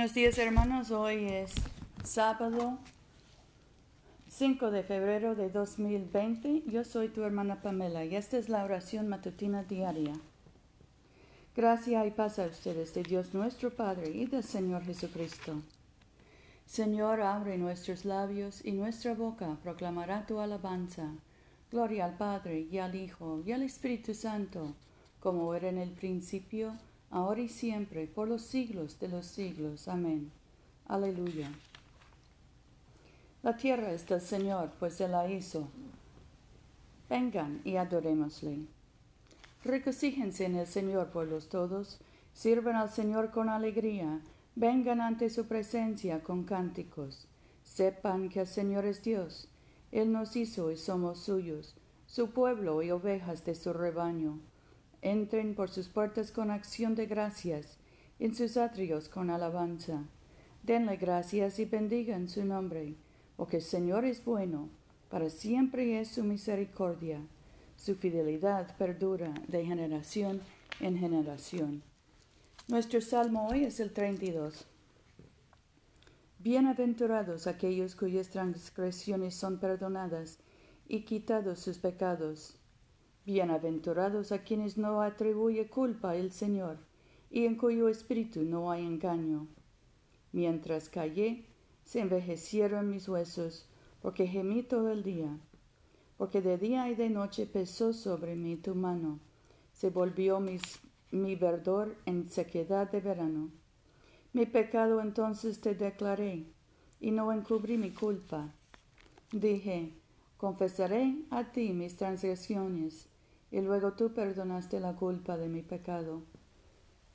Buenos días hermanos, hoy es sábado 5 de febrero de 2020. Yo soy tu hermana Pamela y esta es la oración matutina diaria. Gracia y paz a ustedes de Dios nuestro Padre y del Señor Jesucristo. Señor, abre nuestros labios y nuestra boca proclamará tu alabanza. Gloria al Padre y al Hijo y al Espíritu Santo, como era en el principio, ahora y siempre, por los siglos de los siglos. Amén. Aleluya. La tierra es del Señor, pues Él la hizo. Vengan y adorémosle. Recocíjense en el Señor, pueblos todos, sirvan al Señor con alegría, vengan ante su presencia con cánticos. Sepan que el Señor es Dios, Él nos hizo y somos suyos, su pueblo y ovejas de su rebaño. Entren por sus puertas con acción de gracias, en sus atrios con alabanza. Denle gracias y bendigan su nombre, porque el Señor es bueno, para siempre es su misericordia. Su fidelidad perdura de generación en generación. Nuestro salmo hoy es el 32. Bienaventurados aquellos cuyas transgresiones son perdonadas y quitados sus pecados. Bienaventurados a quienes no atribuye culpa el Señor, y en cuyo espíritu no hay engaño. Mientras callé, se envejecieron mis huesos, porque gemí todo el día. Porque de día y de noche pesó sobre mí tu mano, se volvió mi verdor en sequedad de verano. Mi pecado entonces te declaré, y no encubrí mi culpa. Dije, confesaré a ti mis transgresiones y luego tú perdonaste la culpa de mi pecado.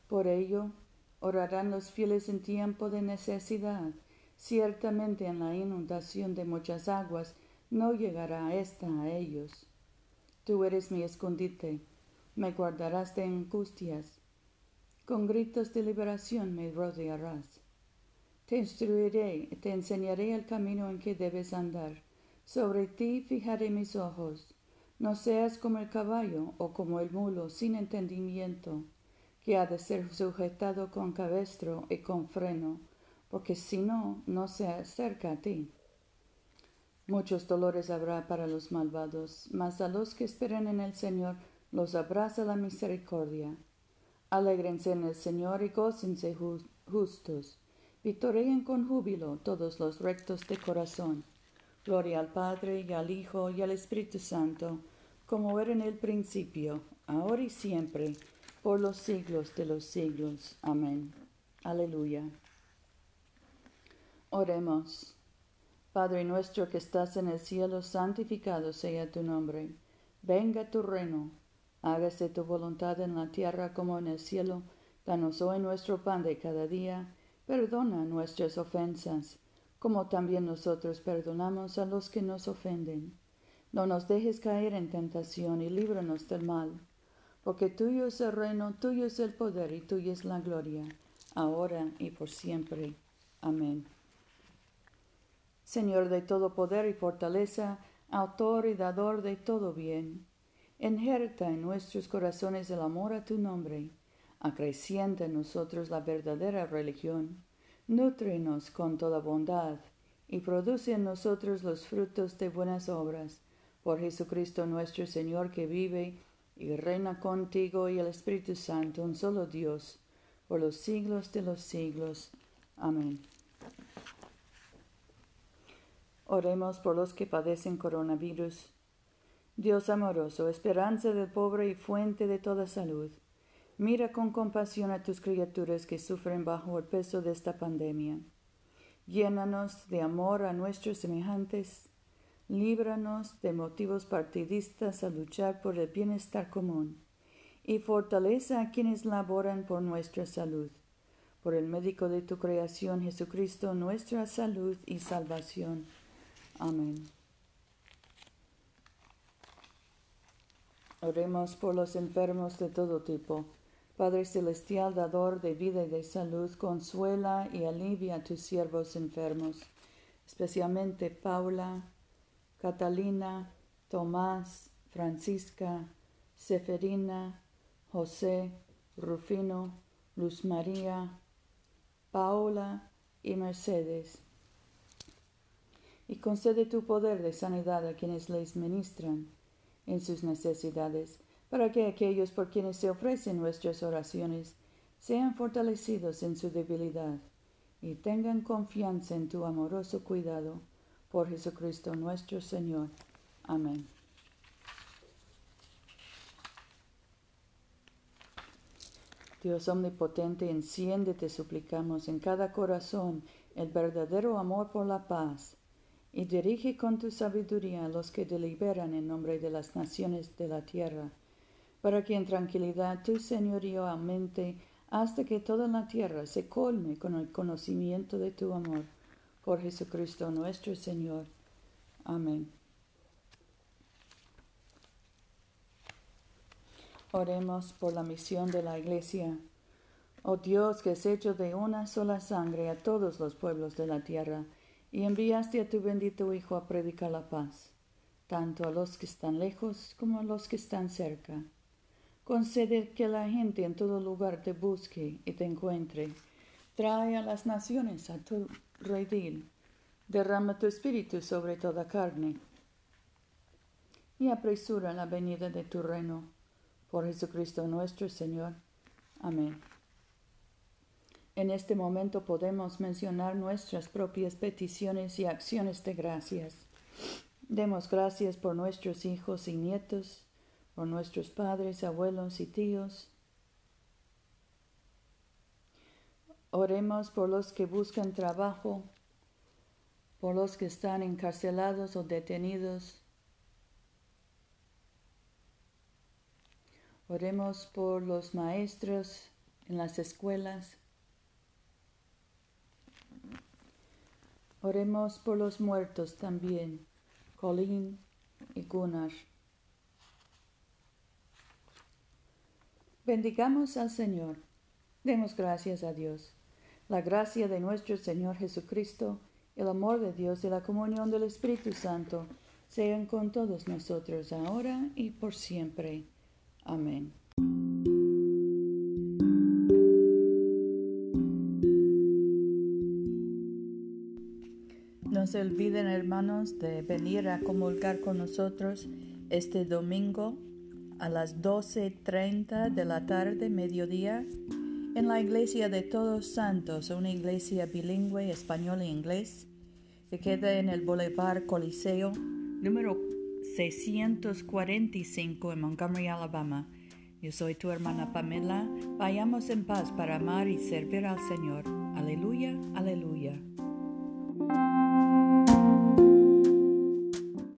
Por ello, orarán los fieles en tiempo de necesidad. Ciertamente en la inundación de muchas aguas no llegará esta a ellos. Tú eres mi escondite, me guardarás de angustias. Con gritos de liberación me rodearás. Te instruiré, te enseñaré el camino en que debes andar. Sobre ti fijaré mis ojos no seas como el caballo o como el mulo sin entendimiento, que ha de ser sujetado con cabestro y con freno, porque si no, no se acerca a ti. Muchos dolores habrá para los malvados, mas a los que esperan en el Señor los abraza la misericordia. Alégrense en el Señor y gócense justos. Victoreen con júbilo todos los rectos de corazón Gloria al Padre y al Hijo y al Espíritu Santo, como era en el principio, ahora y siempre, por los siglos de los siglos. Amén. Aleluya. Oremos. Padre nuestro que estás en el cielo, santificado sea tu nombre. Venga tu reino. Hágase tu voluntad en la tierra como en el cielo. Danos hoy nuestro pan de cada día. Perdona nuestras ofensas como también nosotros perdonamos a los que nos ofenden. No nos dejes caer en tentación y líbranos del mal, porque tuyo es el reino, tuyo es el poder y tuya es la gloria, ahora y por siempre. Amén. Señor de todo poder y fortaleza, autor y dador de todo bien, injerta en nuestros corazones el amor a tu nombre, acrecienta en nosotros la verdadera religión Nútrenos con toda bondad y produce en nosotros los frutos de buenas obras. Por Jesucristo nuestro Señor que vive y reina contigo y el Espíritu Santo, un solo Dios, por los siglos de los siglos. Amén. Oremos por los que padecen coronavirus. Dios amoroso, esperanza del pobre y fuente de toda salud Mira con compasión a tus criaturas que sufren bajo el peso de esta pandemia. Llénanos de amor a nuestros semejantes. Líbranos de motivos partidistas a luchar por el bienestar común. Y fortaleza a quienes laboran por nuestra salud. Por el médico de tu creación, Jesucristo, nuestra salud y salvación. Amén. Oremos por los enfermos de todo tipo Padre Celestial, dador de vida y de salud, consuela y alivia a tus siervos enfermos, especialmente Paula, Catalina, Tomás, Francisca, Seferina, José, Rufino, Luz María, Paola y Mercedes. Y concede tu poder de sanidad a quienes les ministran en sus necesidades, para que aquellos por quienes se ofrecen nuestras oraciones sean fortalecidos en su debilidad y tengan confianza en tu amoroso cuidado. Por Jesucristo nuestro Señor. Amén. Dios omnipotente, enciende, te suplicamos, en cada corazón el verdadero amor por la paz, y dirige con tu sabiduría a los que deliberan en nombre de las naciones de la tierra, para que en tranquilidad tu señorío aumente hasta que toda la tierra se colme con el conocimiento de tu amor. Por Jesucristo nuestro Señor. Amén. Oremos por la misión de la Iglesia. Oh Dios, que has hecho de una sola sangre a todos los pueblos de la tierra, y enviaste a tu bendito Hijo a predicar la paz, tanto a los que están lejos como a los que están cerca. Concede que la gente en todo lugar te busque y te encuentre. Trae a las naciones a tu redil. Derrama tu espíritu sobre toda carne. Y apresura la venida de tu reino por Jesucristo nuestro Señor. Amén. En este momento podemos mencionar nuestras propias peticiones y acciones de gracias. Demos gracias por nuestros hijos y nietos, por nuestros padres, abuelos y tíos. Oremos por los que buscan trabajo, por los que están encarcelados o detenidos, Oremos por los maestros en las escuelas. Oremos por los muertos también, Colin y Gunnar. Bendigamos al Señor. Demos gracias a Dios. La gracia de nuestro Señor Jesucristo, el amor de Dios y la comunión del Espíritu Santo sean con todos nosotros ahora y por siempre. Amén. No se olviden, hermanos, de venir a comulgar con nosotros este domingo a las 12.30 de la tarde, mediodía, en la iglesia de Todos Santos, una iglesia bilingüe español e inglés, que queda en el Boulevard Coliseo, número 645 en Montgomery, Alabama. Yo soy tu hermana Pamela. Vayamos en paz para amar y servir al Señor. Aleluya, aleluya.